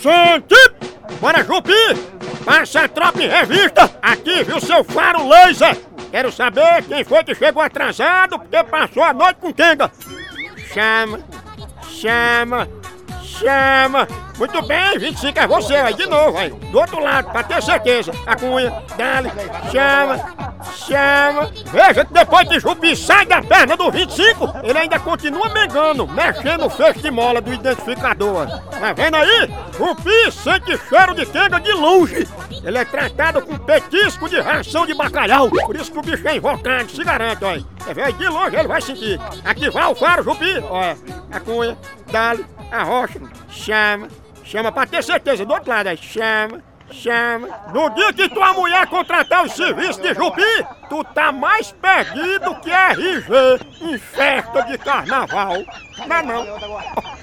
Sente! Bora, Jupi! Passa a tropa em revista! Aqui, viu seu faro laser! Quero saber quem foi que chegou atrasado porque passou a noite com quenga! Chama, chama, chama! Muito bem, 25 é você aí, de novo, aí. Do outro lado, pra ter certeza. A cunha, dale, chama, chama. Veja que depois que Jupi sai da perna do 25, ele ainda continua megando, mexendo o fecho de mola do identificador. Tá vendo aí? Jupi sente cheiro de quenga de longe. Ele é tratado com petisco de ração de bacalhau. Por isso que o bicho é invocado, se garante. Você vê aí de longe, ele vai sentir. Aqui vai o faro, Jupi. Olha, a cunha, dale, a rocha, chama. Chama pra ter certeza, do outro lado aí. Chama, chama. No dia que tua mulher contratar o serviço de Jupi, tu tá mais perdido que RG em festa de carnaval. Não, é não.